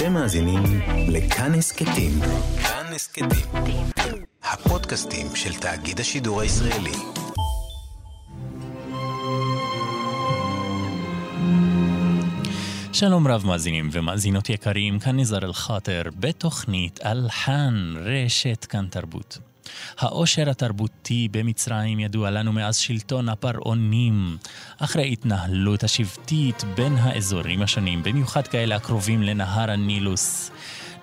אתם מאזינים לכאן הסכתים. כאן הסכתים. הפודקאסטים של תאגיד השידור הישראלי. שלום רב מאזינים ומאזינות יקרים, כאן נזר אל-חאטר בתוכנית אלחן רשת כאן תרבות. העושר התרבותי במצרים ידוע לנו מאז שלטון הפרעונים, אחרי התנהלות השבטית בין האזורים השונים, במיוחד כאלה הקרובים לנהר הנילוס.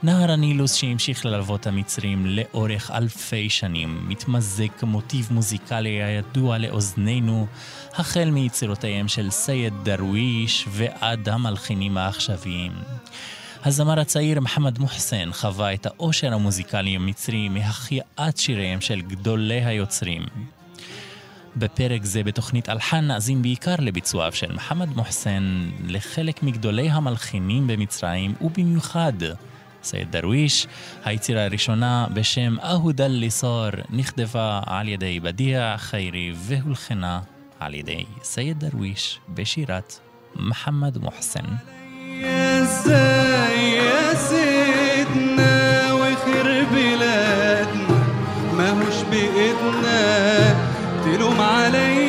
נהר הנילוס שהמשיך ללוות המצרים לאורך אלפי שנים, מתמזג כמוטיב מוזיקלי הידוע לאוזנינו, החל מיצירותיהם של סייד דרוויש ועד המלחינים העכשוויים. הזמר הצעיר מוחמד מוחסן חווה את העושר המוזיקלי המצרי מהחייאת שיריהם של גדולי היוצרים. בפרק זה בתוכנית אלחן נאזין בעיקר לביצועיו של מוחמד מוחסן לחלק מגדולי המלחינים במצרים, ובמיוחד סייד דרוויש, היצירה הראשונה בשם أهو ده اللي صار נכתבה על ידי בדיע חיירי והולחנה על ידי סייד דרוויש בשירת מוחמד מוחסן. علينا.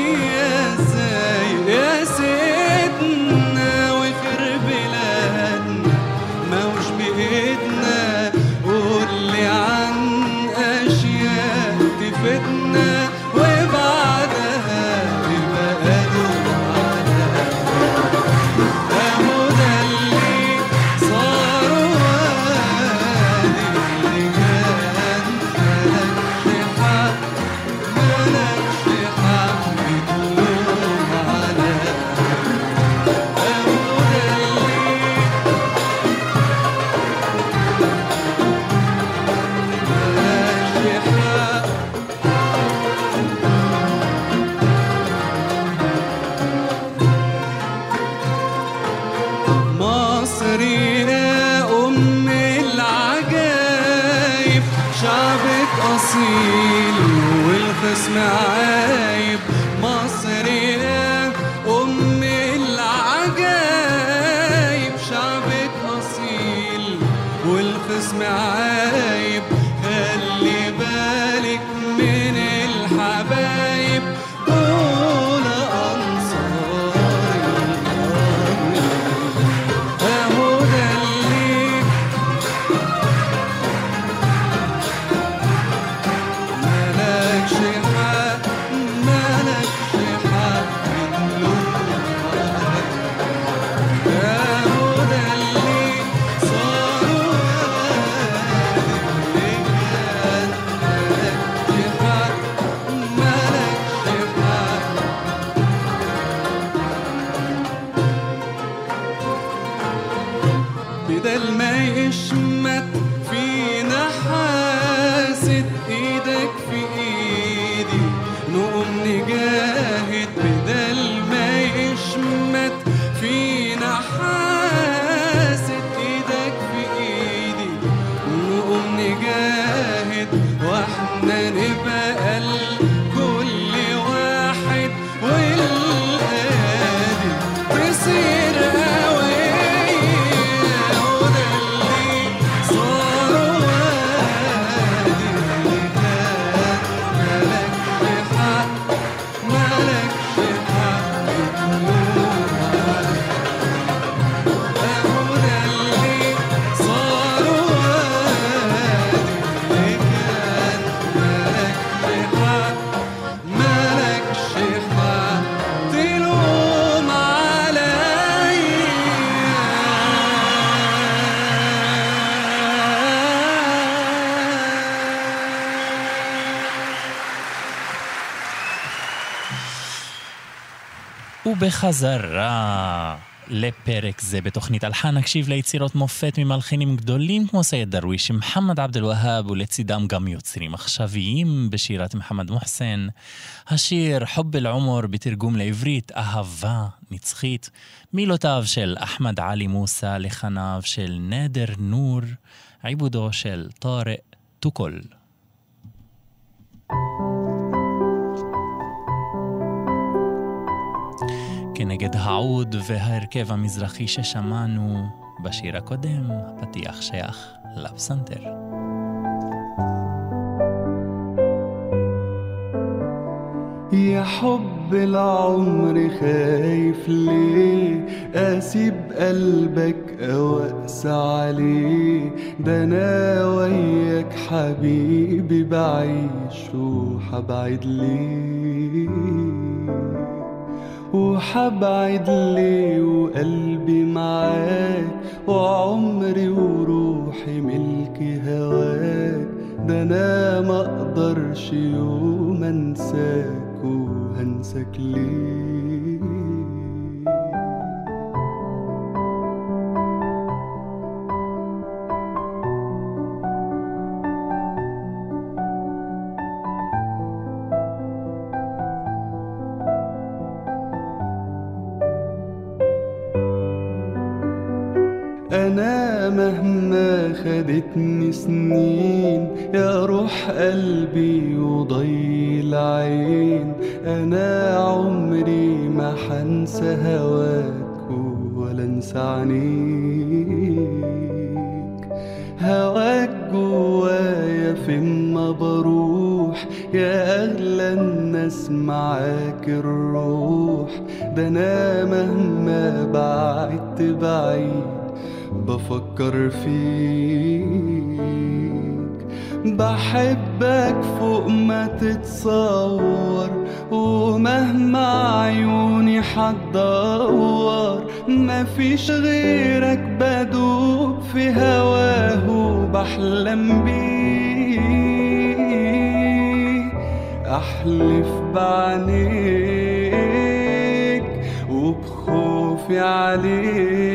ובחזרה לפרק זה בתוכנית אלחן נקשיב ליצירות מופת ממלחינים גדולים כמו סייד דרוויש, מוחמד עבד אל-והאב ולצידם גם יוצרים עכשוויים בשירת מוחמד מוחסן. השיר حب العمر בתרגום לעברית אהבה נצחית, מילותיו של אחמד עלי מוסא, לחניו של נאדר נור, עיבודו של טארק טוקול. כנגד העוד וההרכב המזרחי ששמענו, בשיר הקודם, הפתיח שייך לפסנתר. يا حب العمر خايف ليه اسيب قلبك او اقسى عليه ده انا وياك حبيبي بعيش وحبعد ليه وحبعد ليه وقلبي معاك وعمري وروحي ملك هواك. ده أنا ما أقدرش يوم أنساك وهنساك ليه؟ سنين يا روح قلبي وضي العين أنا عمري ما حنسى هواك ولا انسى عينيك هواك جوايا فين ما بروح يا أغلى الناس معاك الروح. ده أنا مهما بعدت بعيد بفكر فيك. بحبك فوق ما تتصور ومهما عيوني حتدور مفيش غيرك بدوب في هواه وبحلم بيه. أحلف بعينيك وبخوفي عليك.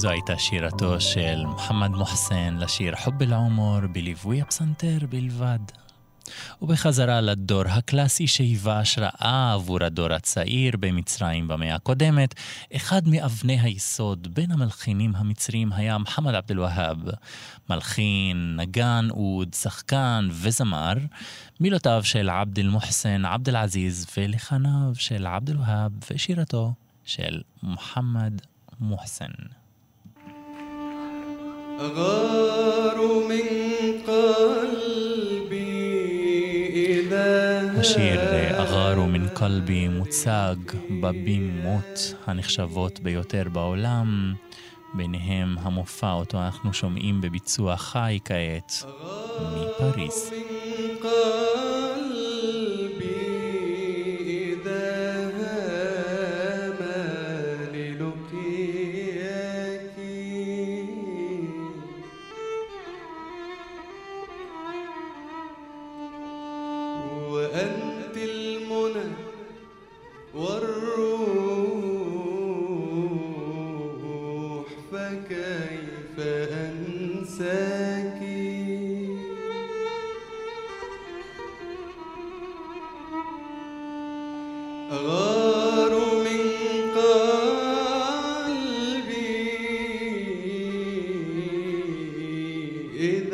זו הייתה שירתו של מוחמד מוחסן לשיר חוב אל-עומר בליווי הפסנתר בלבד. ובחזרה לדור הקלאסי שהיווה השראה עבור הדור הצעיר במצרים במאה הקודמת, אחד מאבני היסוד בין המלחינים המצריים היה מוחמד עבד אל-והאב, מלחין, נגן, אוד, שחקן וזמר, מילותיו של עבד אל-מוחסן עבד אל-עזיז ולחניו של עבד אל-והאב ושירתו של מוחמד מוחסן. השיר "אגרו מן קלבי" מוצג בבימות הנחשבות ביותר בעולם, ביניהם המופע אותו אנחנו שומעים בביצוע חי כעת מפריס.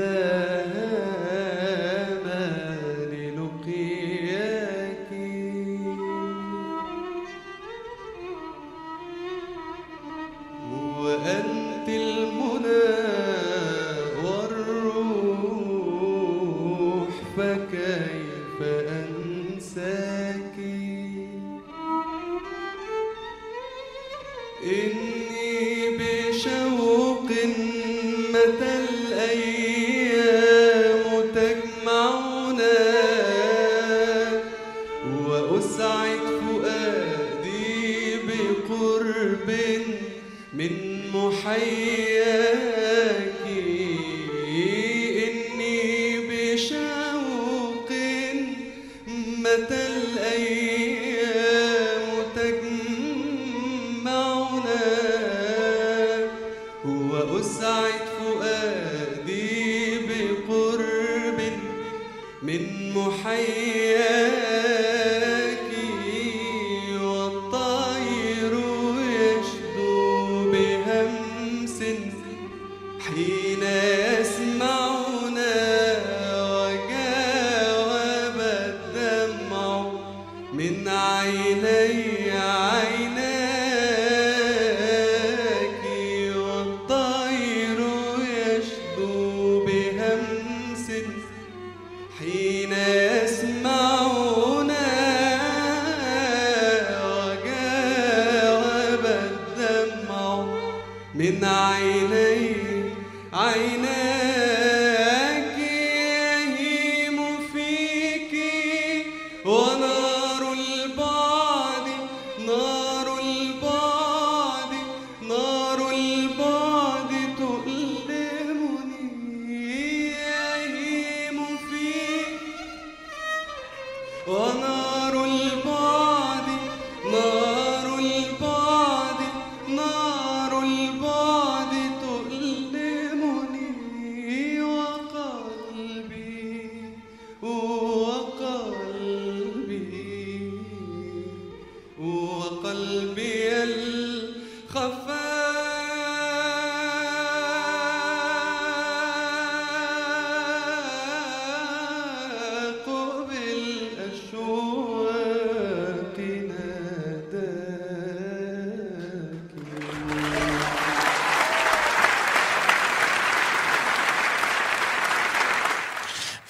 قلبي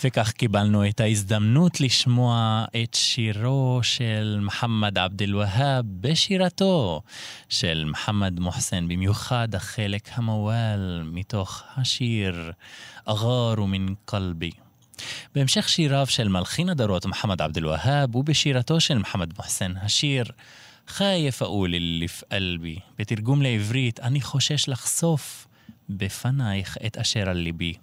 וכך קיבלנו את ההזדמנות לשמוע את שירו של מוחמד עבד אל-והאב בשירתו של מוחמד מוחסן, במיוחד החלק המוואל מתוך השיר אגאר מן קלבי. בהמשך שיריו של מלחין הדרות מוחמד עבד אל-והאב ובשירתו של מוחמד מוחסן, השיר חייף אול אלי פקלבי, בתרגום לעברית, אני חושש לחשוף בפנייך את אשר על ליבי.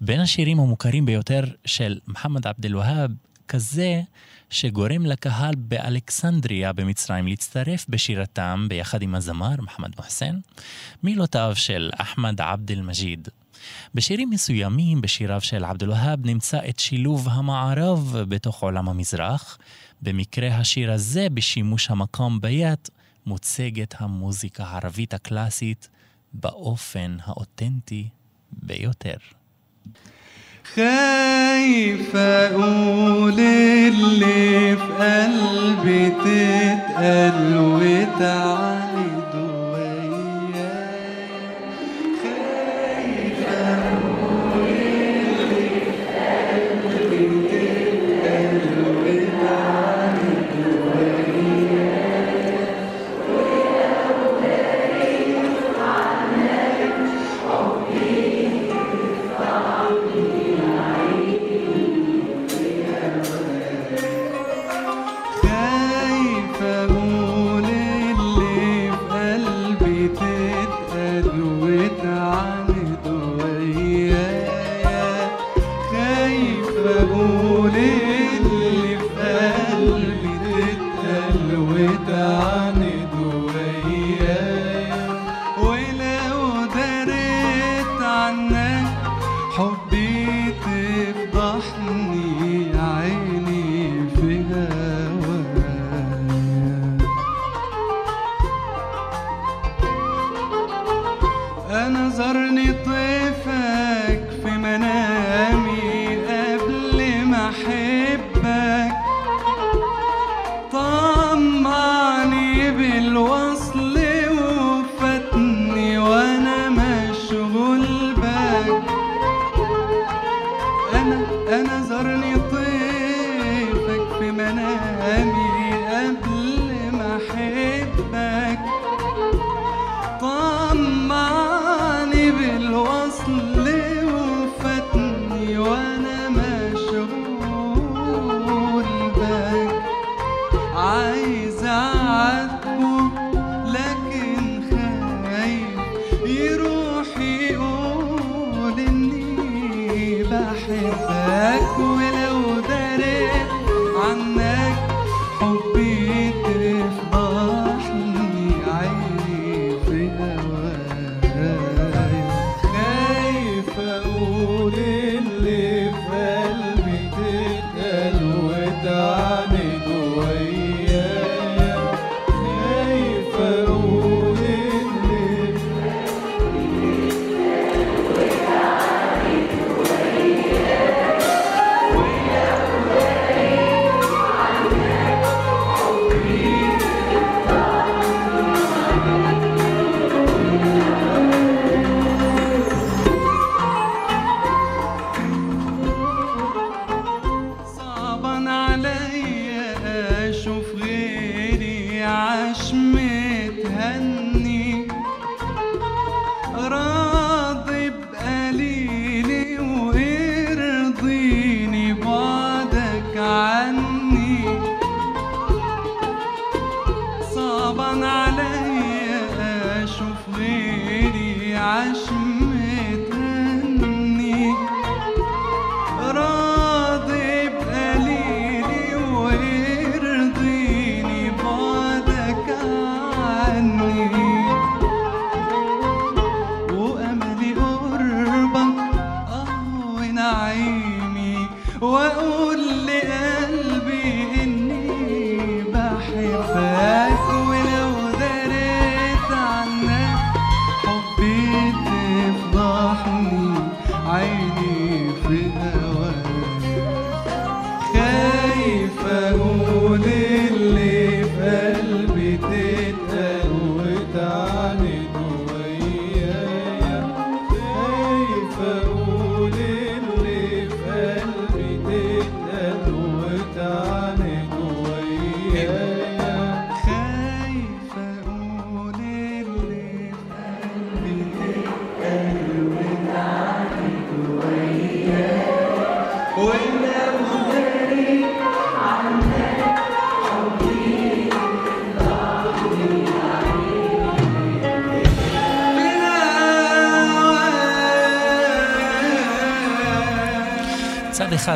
בין השירים המוכרים ביותר של מוחמד עבד אל-והאב, כזה שגורם לקהל באלכסנדריה במצרים להצטרף בשירתם ביחד עם הזמר מוחמד מוחסן, מילותיו של אחמד עבד אל-מג'יד. בשירים מסוימים בשיריו של עבד אל-והאב נמצא את שילוב המערב בתוך עולם המזרח. במקרה השיר הזה, בשימוש המקום ביד, מוצגת המוזיקה הערבית הקלאסית באופן האותנטי ביותר. خايف أقول اللي في قلبي تتقل وتعاند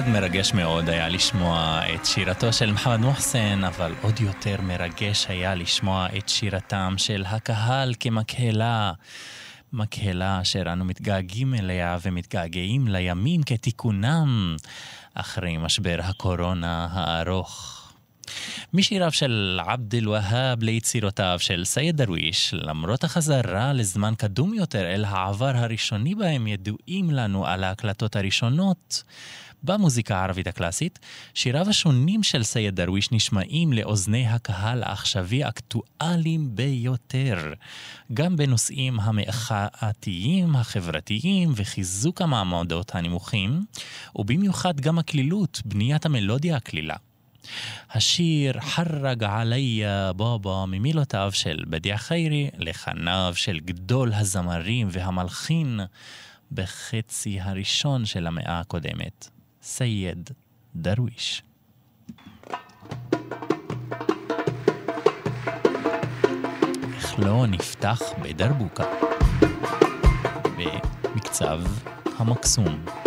אחד מרגש מאוד היה לשמוע את שירתו של מוחמד מוחסן, אבל עוד יותר מרגש היה לשמוע את שירתם של הקהל כמקהלה. מקהלה אשר אנו מתגעגעים אליה ומתגעגעים לימים כתיקונם אחרי משבר הקורונה הארוך. משיריו של עבד אל-והאב ליצירותיו של סייד דרוויש, למרות החזרה לזמן קדום יותר אל העבר הראשוני בהם ידועים לנו על ההקלטות הראשונות במוזיקה הערבית הקלאסית, שיריו השונים של סייד דרוויש נשמעים לאוזני הקהל העכשווי אקטואליים ביותר, גם בנושאים המאחאתיים, החברתיים וחיזוק המעמדות הנמוכים, ובמיוחד גם הקלילות, בניית המלודיה הקלילה. השיר חרג עליה בבא ממילותיו של בדיע חיירי לחניו של גדול הזמרים והמלחין בחצי הראשון של המאה הקודמת. דרוויש. איך לא נפתח בדרבוקה במקצב המקסום.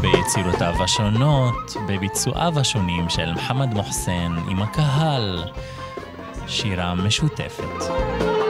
ביצירותיו השונות, בביצועיו השונים של מוחמד מוחסן עם הקהל, שירה משותפת.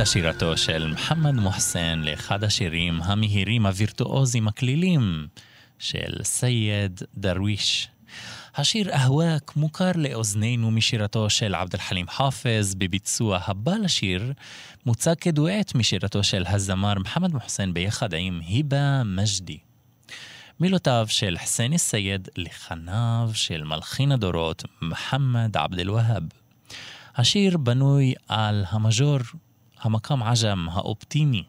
הייתה שירתו של מוחמד מוחסן לאחד השירים המהירים הווירטואוזיים הקלילים של סייד דרוויש. השיר אהואק מוכר לאוזנינו משירתו של עבד אל-חלים חאפז בביצוע הבא לשיר, מוצג כדואט משירתו של הזמר מוחמד מוחסן ביחד עם היבה מג'די. מילותיו של חסן א-סייד לחניו של מלחין הדורות מוחמד עבד אל-והאב. השיר בנוי על המז'ור, המקם עג'ם האופטימי.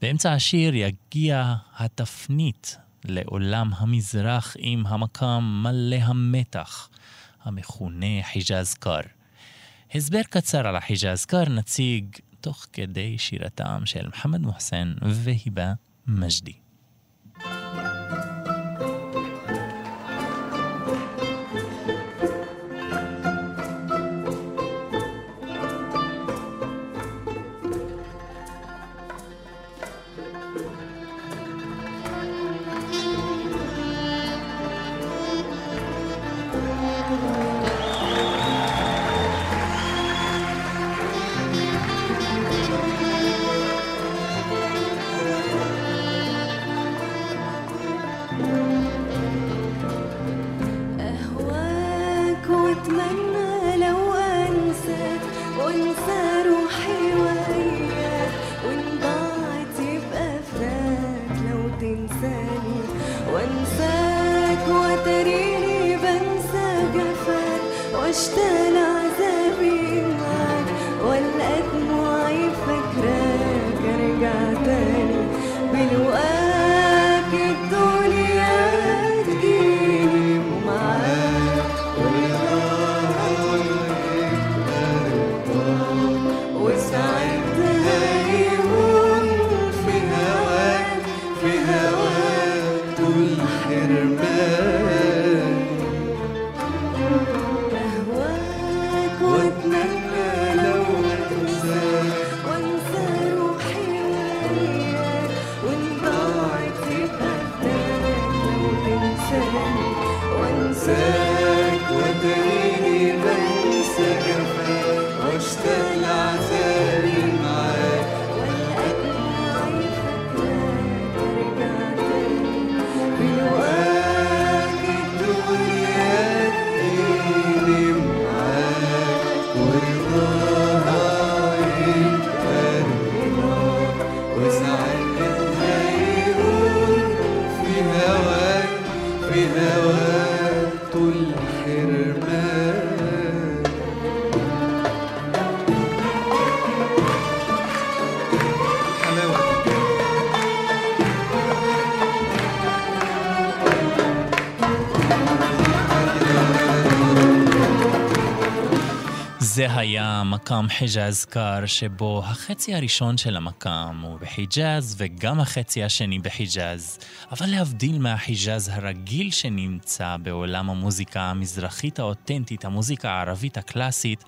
באמצע השיר יגיע התפנית לעולם המזרח עם המקם מלא המתח, המכונה חיג'אז קר. הסבר קצר על החיג'אז קר נציג תוך כדי שירתם של מוחמד מוחסן והיבה מג'די. 自。היה מקאם חיג'אז קר, שבו החצי הראשון של המקאם הוא בחיג'אז וגם החצי השני בחיג'אז. אבל להבדיל מהחיג'אז הרגיל שנמצא בעולם המוזיקה המזרחית האותנטית, המוזיקה הערבית הקלאסית,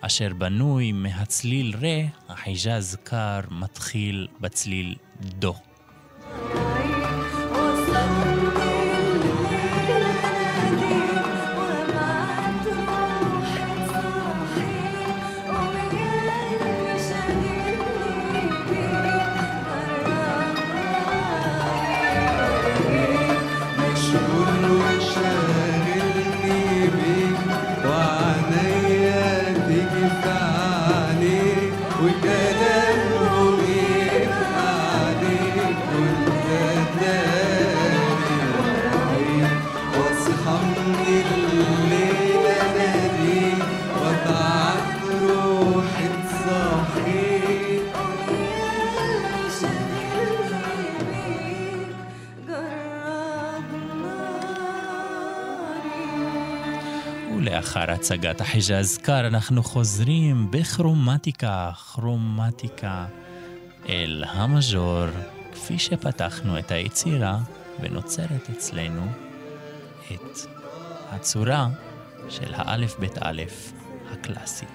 אשר בנוי מהצליל רה, החיג'אז קר מתחיל בצליל דו. ולאחר הצגת החיג'אז קר אנחנו חוזרים בכרומטיקה, כרומטיקה אל המז'ור, כפי שפתחנו את היצירה ונוצרת אצלנו את הצורה של האלף בית אלף הקלאסי.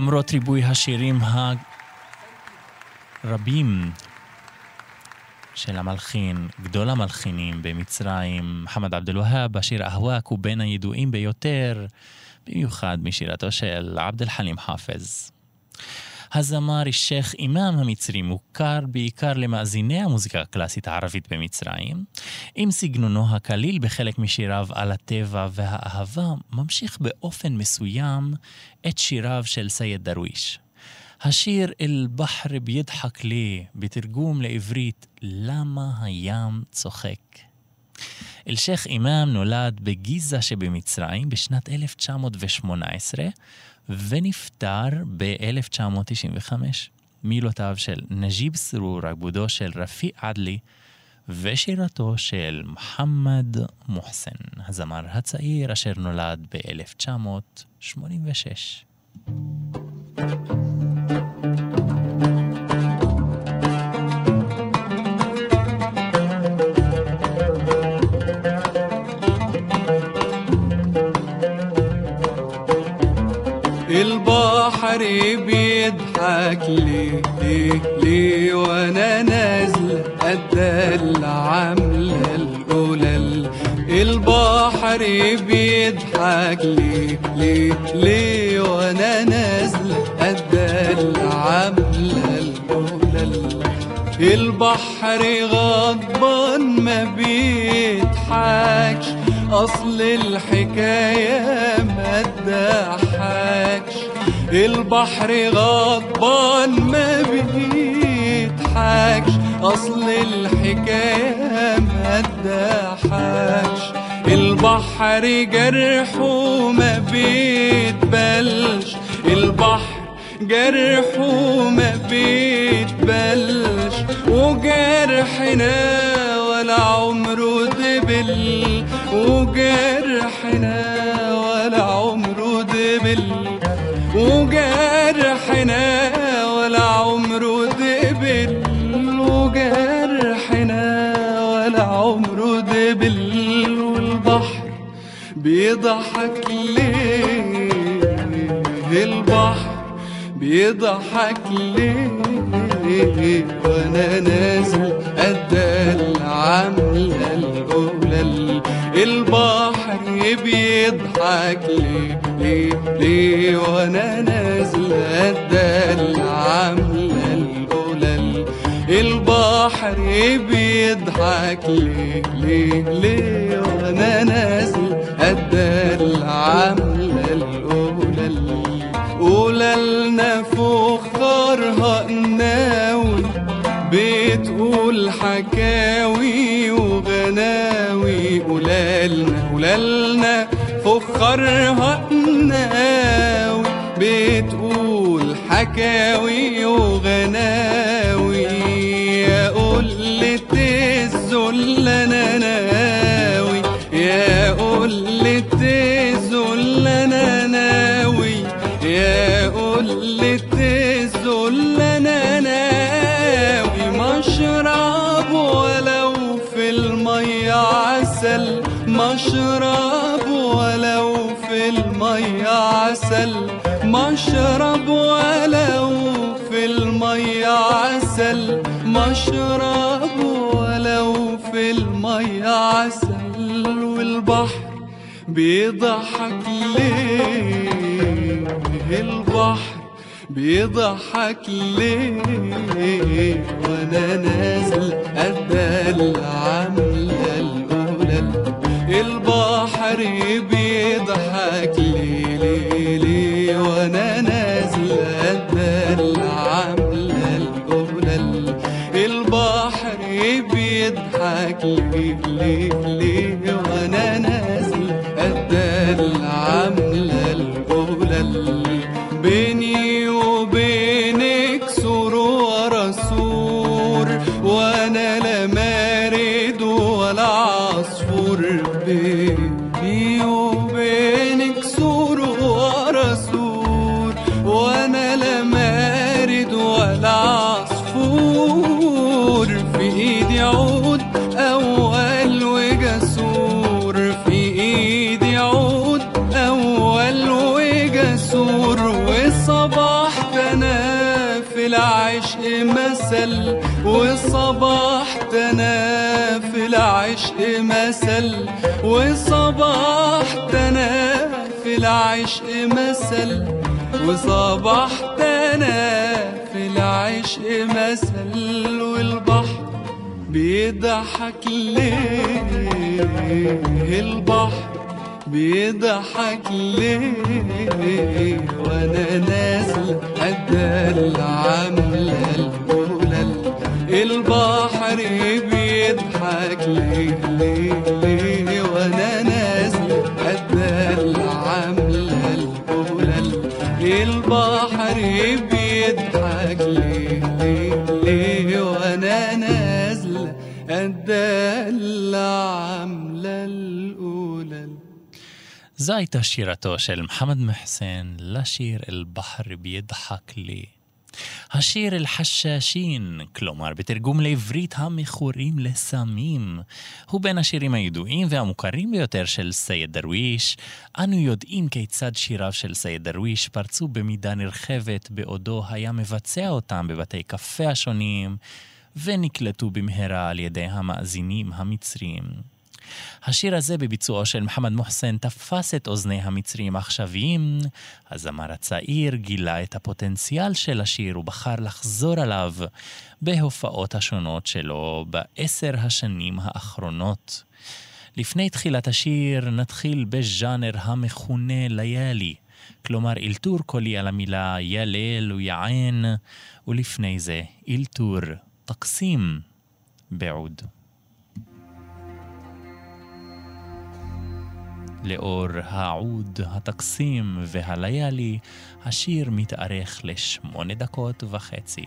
למרות ריבוי השירים הרבים של המלחין, גדול המלחינים במצרים, מוחמד עבד אל-והאב, השיר אהואק הוא בין הידועים ביותר, במיוחד משירתו של עבד אל-חלים חאפז. הזמר שייח' אימאם המצרי מוכר בעיקר למאזיני המוזיקה הקלאסית הערבית במצרים, עם סגנונו הקליל בחלק משיריו על הטבע והאהבה, ממשיך באופן מסוים את שיריו של סייד דרוויש. השיר אל-בחר בידחק לי, בתרגום לעברית, למה הים צוחק? אל-שייח' אימאם נולד בגיזה שבמצרים בשנת 1918 ונפטר ב-1995. מילותיו של נג'יב סרור, עבודו של רפיק עדלי ושירתו של מוחמד מוחסן, הזמר הצעיר אשר נולד ב-1986. البحر بيضحك ليه؟ ليه؟ ليه؟ وأنا نازل قد العملة القلل. البحر بيضحك ليه؟ ليه؟ ليه؟ وأنا نازل قد العملة القلل. البحر غضبان ما بيضحكش. أصل الحكاية تضحكش. البحر غضبان ما بيضحكش أصل الحكاية ما تضحكش. البحر جرحه ما بيتبلش البحر جرحه ما بيتبلش. وجرحنا ولا عمره دبل وجرحنا ولا عمره دبل وجرحنا ولا عمره دبل وجرحنا ولا عمره دبل والبحر بيضحك ليه البحر بيضحك ليه وأنا نازل قد العملة الأولى البحر بيضحك ليه ليه ليه وأنا نازل الدلع عاملة القلل البحر بيضحك ليه ليه لي وأنا نازل الدلع عاملة القلل قللنا فخارها خرها ناوي بتقول حكاوي وغناوي. قلالنا قلالنا فخرها قناوي بتقول حكاوي وغناوي. مشرب ولو في المية عسل. مشرب ولو في المية عسل والبحر بيضحك ليه؟ البحر بيضحك ليه؟ وأنا نازل ادلع عامله القلل البحر بيضحك ليه؟ وأنا نازل ادلع عامله القلل البحر بيضحك ليه ليه ليه وأنا نازل ادلع عامله القلل بيني مثل والصباح تنا في العشق مثل وصباح تنا في العشق مثل والبحر بيضحك ليه؟ البحر بيضحك ليه؟ وأنا نازل ادلع عامله القلل البحر بيضحك ليه ليه ليه وأنا نازل أتدلع عاملة القولة البحر بيضحك ليه ليه ليه وأنا نازل أتدلع عاملة القولة شيرته شل محمد محسن لا شير البحر بيضحك ليه השיר الحشاشين, כלומר בתרגום לעברית המכורים לסמים, הוא בין השירים הידועים והמוכרים ביותר של סייד דרוויש. אנו יודעים כיצד שיריו של סייד דרוויש פרצו במידה נרחבת בעודו היה מבצע אותם בבתי קפה השונים, ונקלטו במהרה על ידי המאזינים המצרים. השיר הזה בביצועו של מוחמד מוחסן תפס את אוזני המצרים העכשוויים. הזמר הצעיר גילה את הפוטנציאל של השיר ובחר לחזור עליו בהופעות השונות שלו בעשר השנים האחרונות. לפני תחילת השיר נתחיל בז'אנר המכונה ליאלי, כלומר אלתור קולי על המילה ילל ויען, ולפני זה אלתור תקסים בעוד. לאור העוד, התקסים והליאלי, השיר מתארך לשמונה דקות וחצי.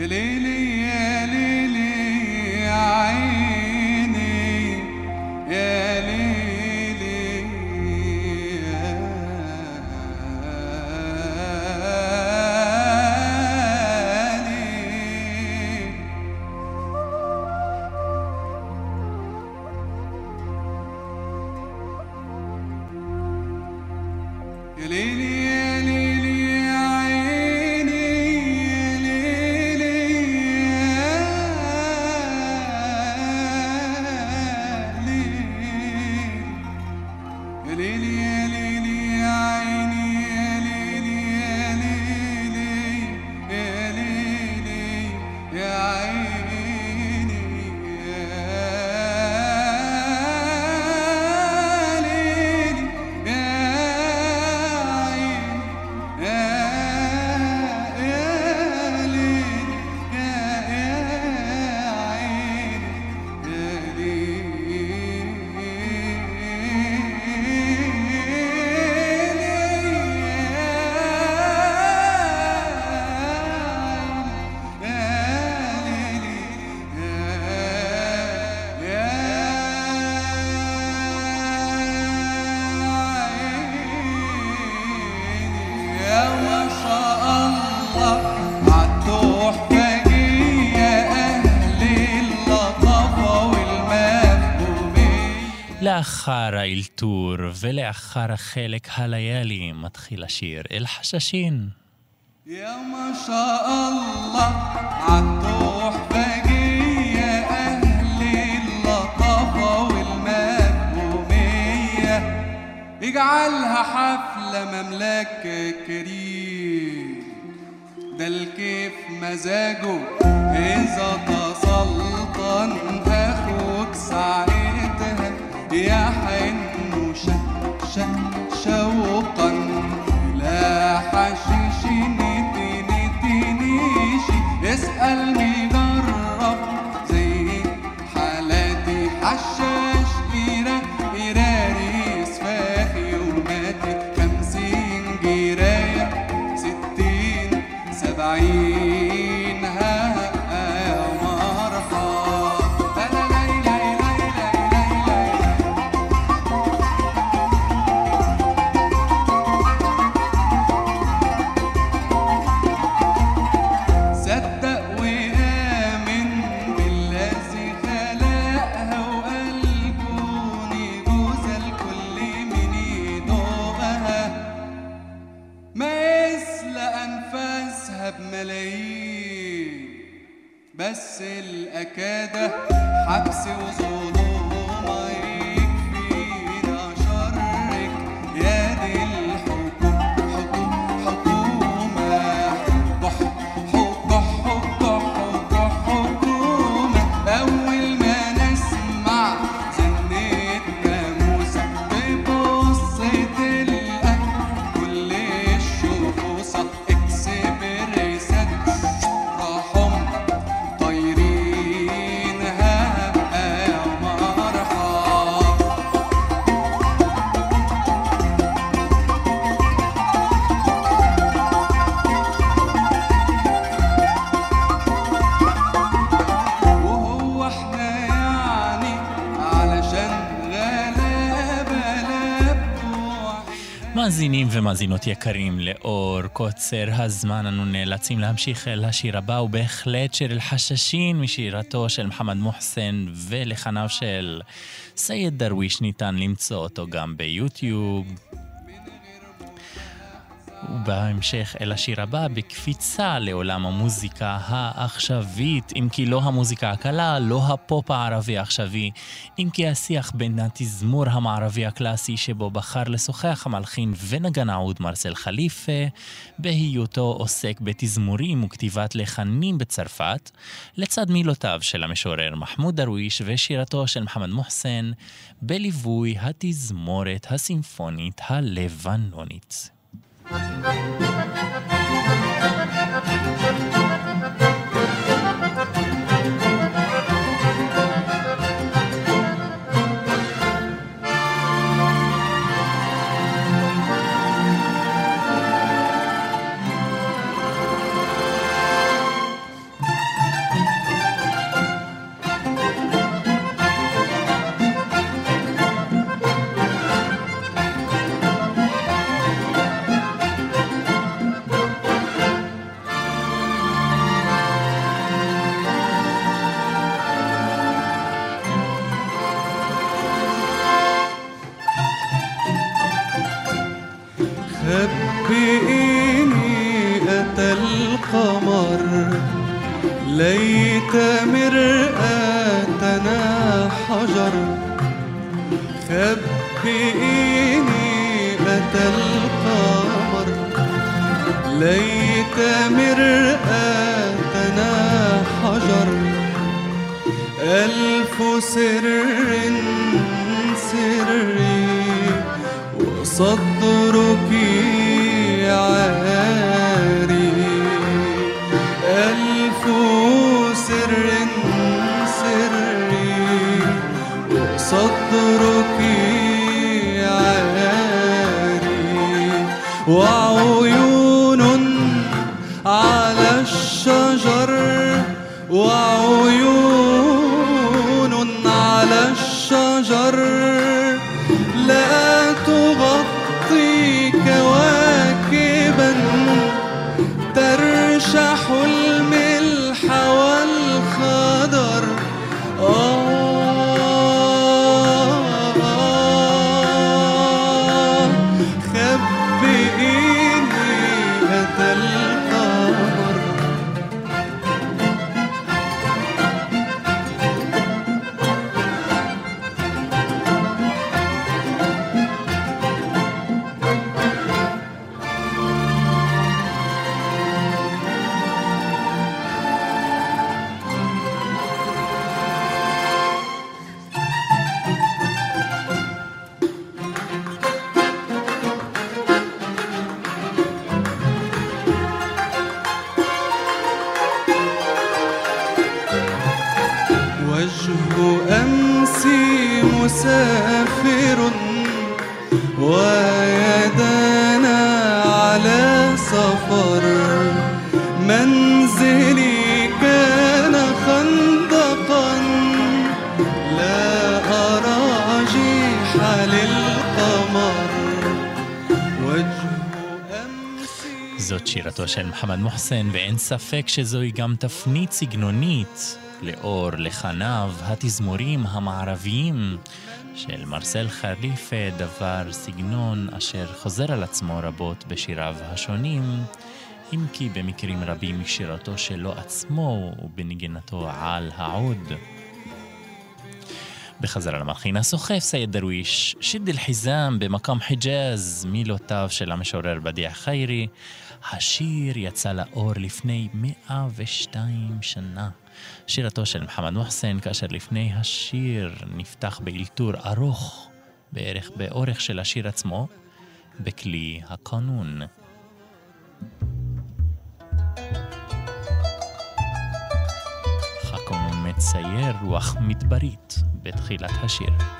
Helene é לאחר האלתור ולאחר החלק הלילי מתחיל השיר אל חששין. يا ما شاء الله عالتحفة يا أهل اللطافة والمفهومية اجعلها حفلة مملك كريم ده الكيف مزاجه إذا تسلطن أخوك ساعتها يحن شا شوقا إلى حشيش نتي نتي نيشي. اسأل مجرد ומאזינות יקרים, לאור קוצר הזמן אנו נאלצים להמשיך אל השיר הבא, הוא בהחלט שיר الحشاشين משירתו של מוחמד מוחסן ולחניו של סייד דרוויש, ניתן למצוא אותו גם ביוטיוב. ובהמשך אל השיר הבא, בקפיצה לעולם המוזיקה העכשווית, אם כי לא המוזיקה הקלה, לא הפופ הערבי העכשווי, אם כי השיח בין התזמור המערבי הקלאסי שבו בחר לשוחח המלחין ונגן העוד מרסל חליפה, בהיותו עוסק בתזמורים וכתיבת לחנים בצרפת, לצד מילותיו של המשורר מחמוד דרוויש ושירתו של מוחמד מוחסן, בליווי התזמורת הסימפונית הלבנונית. Thank you. מוחמד מוחסן, ואין ספק שזוהי גם תפנית סגנונית לאור לחניו התזמורים המערביים של מרסל חליפה, דבר סגנון אשר חוזר על עצמו רבות בשיריו השונים, אם כי במקרים רבים משירתו שלו עצמו ובנגינתו על העוד. בחזרה למלחין הסוחף סייד דרוויש, שיד אל-חיזם במקום חיג'אז, מילותיו של המשורר בדיע חיירי. השיר יצא לאור לפני 102 שנה. שירתו של מוחמד מוחסן, כאשר לפני השיר נפתח באלתור ארוך, בערך באורך של השיר עצמו, בכלי הקנון. הקנון מצייר רוח מדברית בתחילת השיר.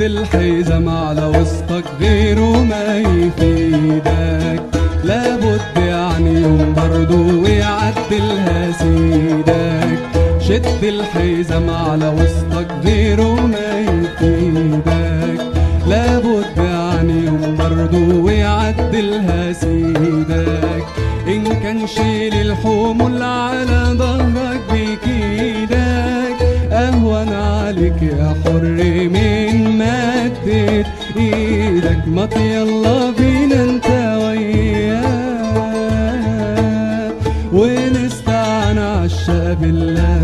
شد الحزام على وسطك غيره ما يفيدك. لابد يعني يوم برضو ويعدلها سيدك شد الحزام على وسطك غيره ما يفيدك. لابد يعني يوم برضو ويعدلها سيدك إن كان شيل الحمل على ظهرك بكيدك أهون عليك يا حر من مدت إيدك ما يلا بينا أنت وياه. ونستعن عشا بالله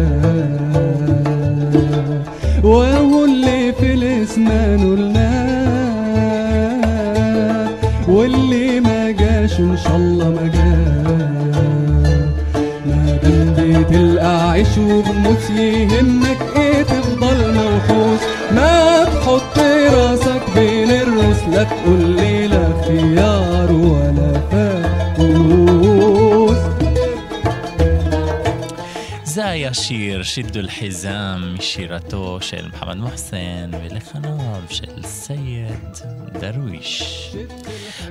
وهو اللي في الاسمان قلناه واللي ما جاش إن شاء الله ما جاش. دام بتلقى عيش وبموت يهمك إيه تفضل موحوس ما تحط راسك بين الروس لا تقول היה שיר شدوا الحزام משירתו של מוחמד מוחסן ולחניו של סייד דרוויש.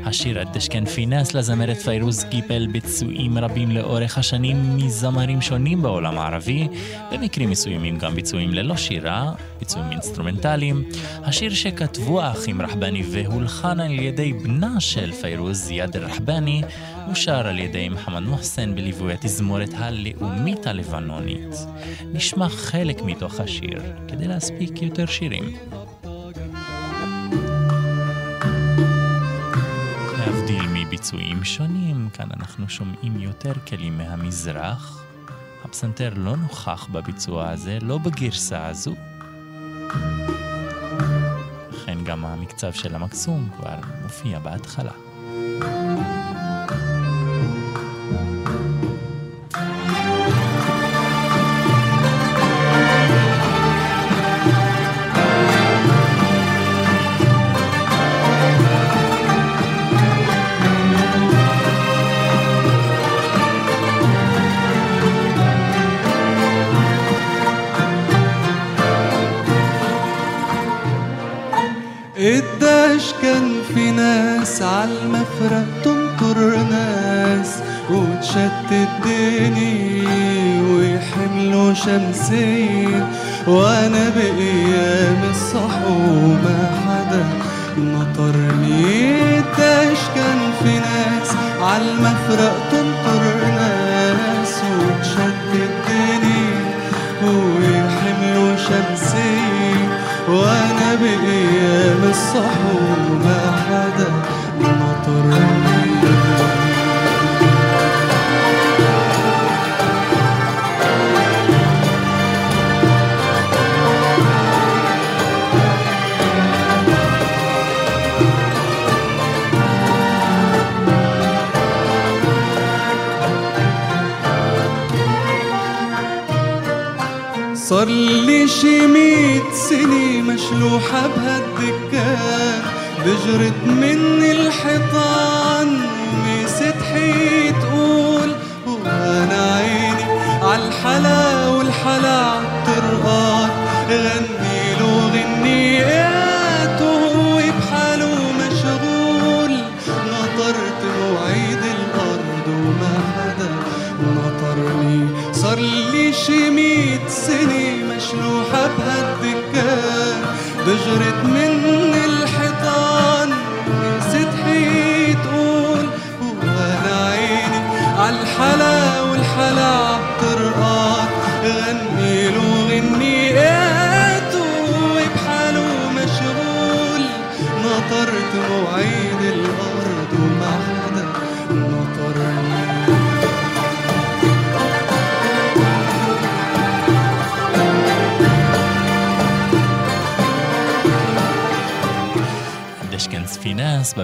השיר "أديش كان في ناس" לזמרת פיירוז קיפל ביצועים רבים לאורך השנים מזמרים שונים בעולם הערבי, במקרים מסוימים גם ביצועים ללא שירה, ביצועים אינסטרומנטליים. השיר שכתבו האחים רחבני והולחן על ידי בנה של פיירוז, זיאד רחבני, הושר על ידי מוחמד מוחסן בליווי התזמורת הלאומית הלבנונית. נשמע חלק מתוך השיר, כדי להספיק יותר שירים. להבדיל מביצועים שונים, כאן אנחנו שומעים יותר כלים מהמזרח. הפסנתר לא נוכח בביצוע הזה, לא בגרסה הזו. לכן גם המקצב של המקסום כבר מופיע בהתחלה. ناس عالمفرق تنطر ناس وتشتت ديني ويحملوا شمسين وأنا بأيام الصحوبة حدا نطرني قداش كان في ناس. عالمفرق تنطر ناس وتشتت ديني ويحملوا شمسين وأنا بأيام الصحو ما حدا صار لي شي ميت سنة مشلوحة بهالدكان بجرت مني الحيطان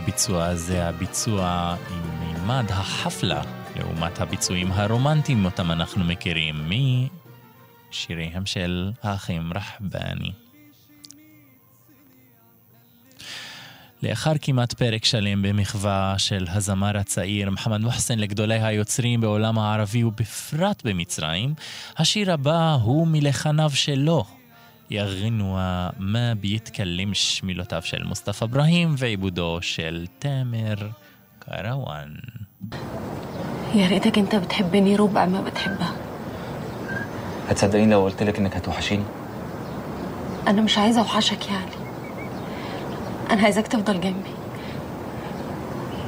בביצוע הזה, הביצוע עם מימד החפלה, לעומת הביצועים הרומנטיים אותם אנחנו מכירים משיריהם של האחים רחבני. לאחר כמעט פרק שלם במחווה של הזמר הצעיר מוחמד מוחסן לגדולי היוצרים בעולם הערבי ובפרט במצרים, השיר הבא הוא מלחניו שלו, היא הג'נואה מה ביתקלמש מילותיו של מוסטפא אברהים ועיבודו של תאמר קרוואן. يا ريتك انت بتحبني ربع ما بتحبها هتصدقيني لو قلت لك انك هتوحشيني انا مش عايزه اوحشك يعني انا عايزاك تفضل جنبي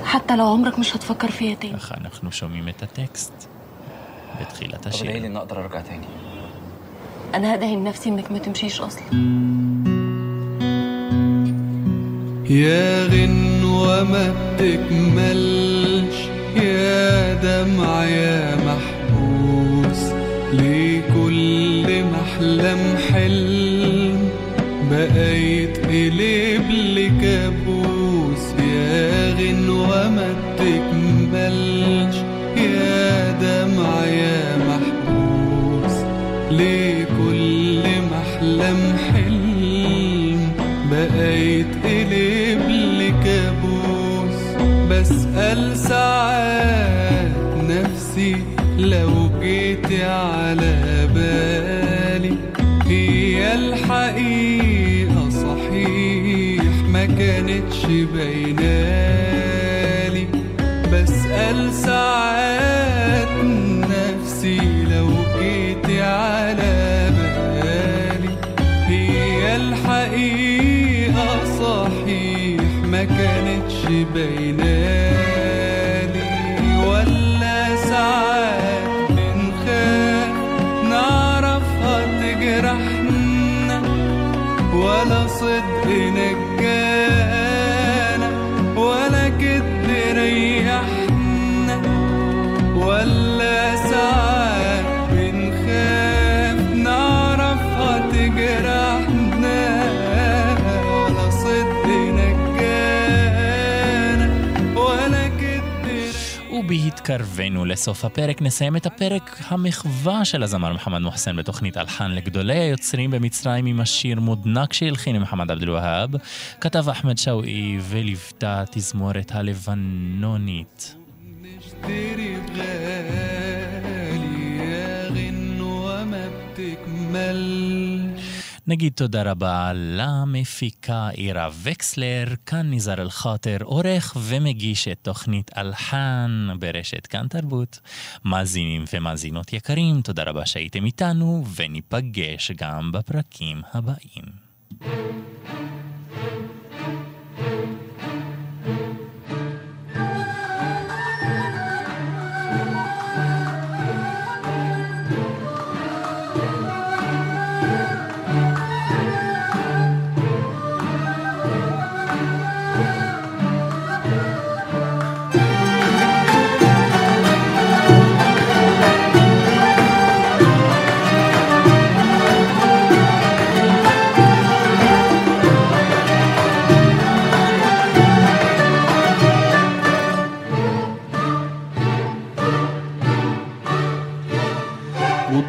حتى لو عمرك مش هتفكر فيا تاني ככה אנחנו שומעים את הטקסט בתחילת طب ادعي لي השיר. ان اقدر ارجع تاني أنا هدهن نفسي إنك ما تمشيش أصلا. يا غن وما بتكملش يا دمع يا محبوس. ليه كل ما احلم حلم بقى يتقلب على بالي. هي الحقيقة صحيح ما كانتش باينالي بسأل ساعات نفسي لو جيتي على بالي. هي الحقيقة صحيح ما كانتش باينالي صدق نجانا ولا كدب ريحنا ובהתקרבנו לסוף הפרק נסיים את הפרק המחווה של הזמר מוחמד מוחסן בתוכנית אלחן לגדולי היוצרים במצרים עם השיר מודנק שהלחין מוחמד עבד אל-והאב, כתב אחמד שאווי וליוותה תזמורת הלבנונית. נגיד תודה רבה למפיקה עירה וקסלר, כאן ניזר אל-חאטר, עורך ומגיש את תוכנית אלחן ברשת כאן תרבות. מאזינים ומאזינות יקרים, תודה רבה שהייתם איתנו, וניפגש גם בפרקים הבאים.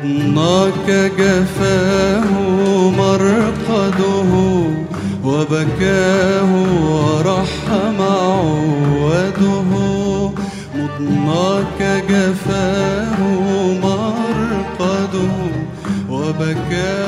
حضنك جفاه مرقده وبكاه ورحم عوده. مضناك جفاه مرقده وبكاه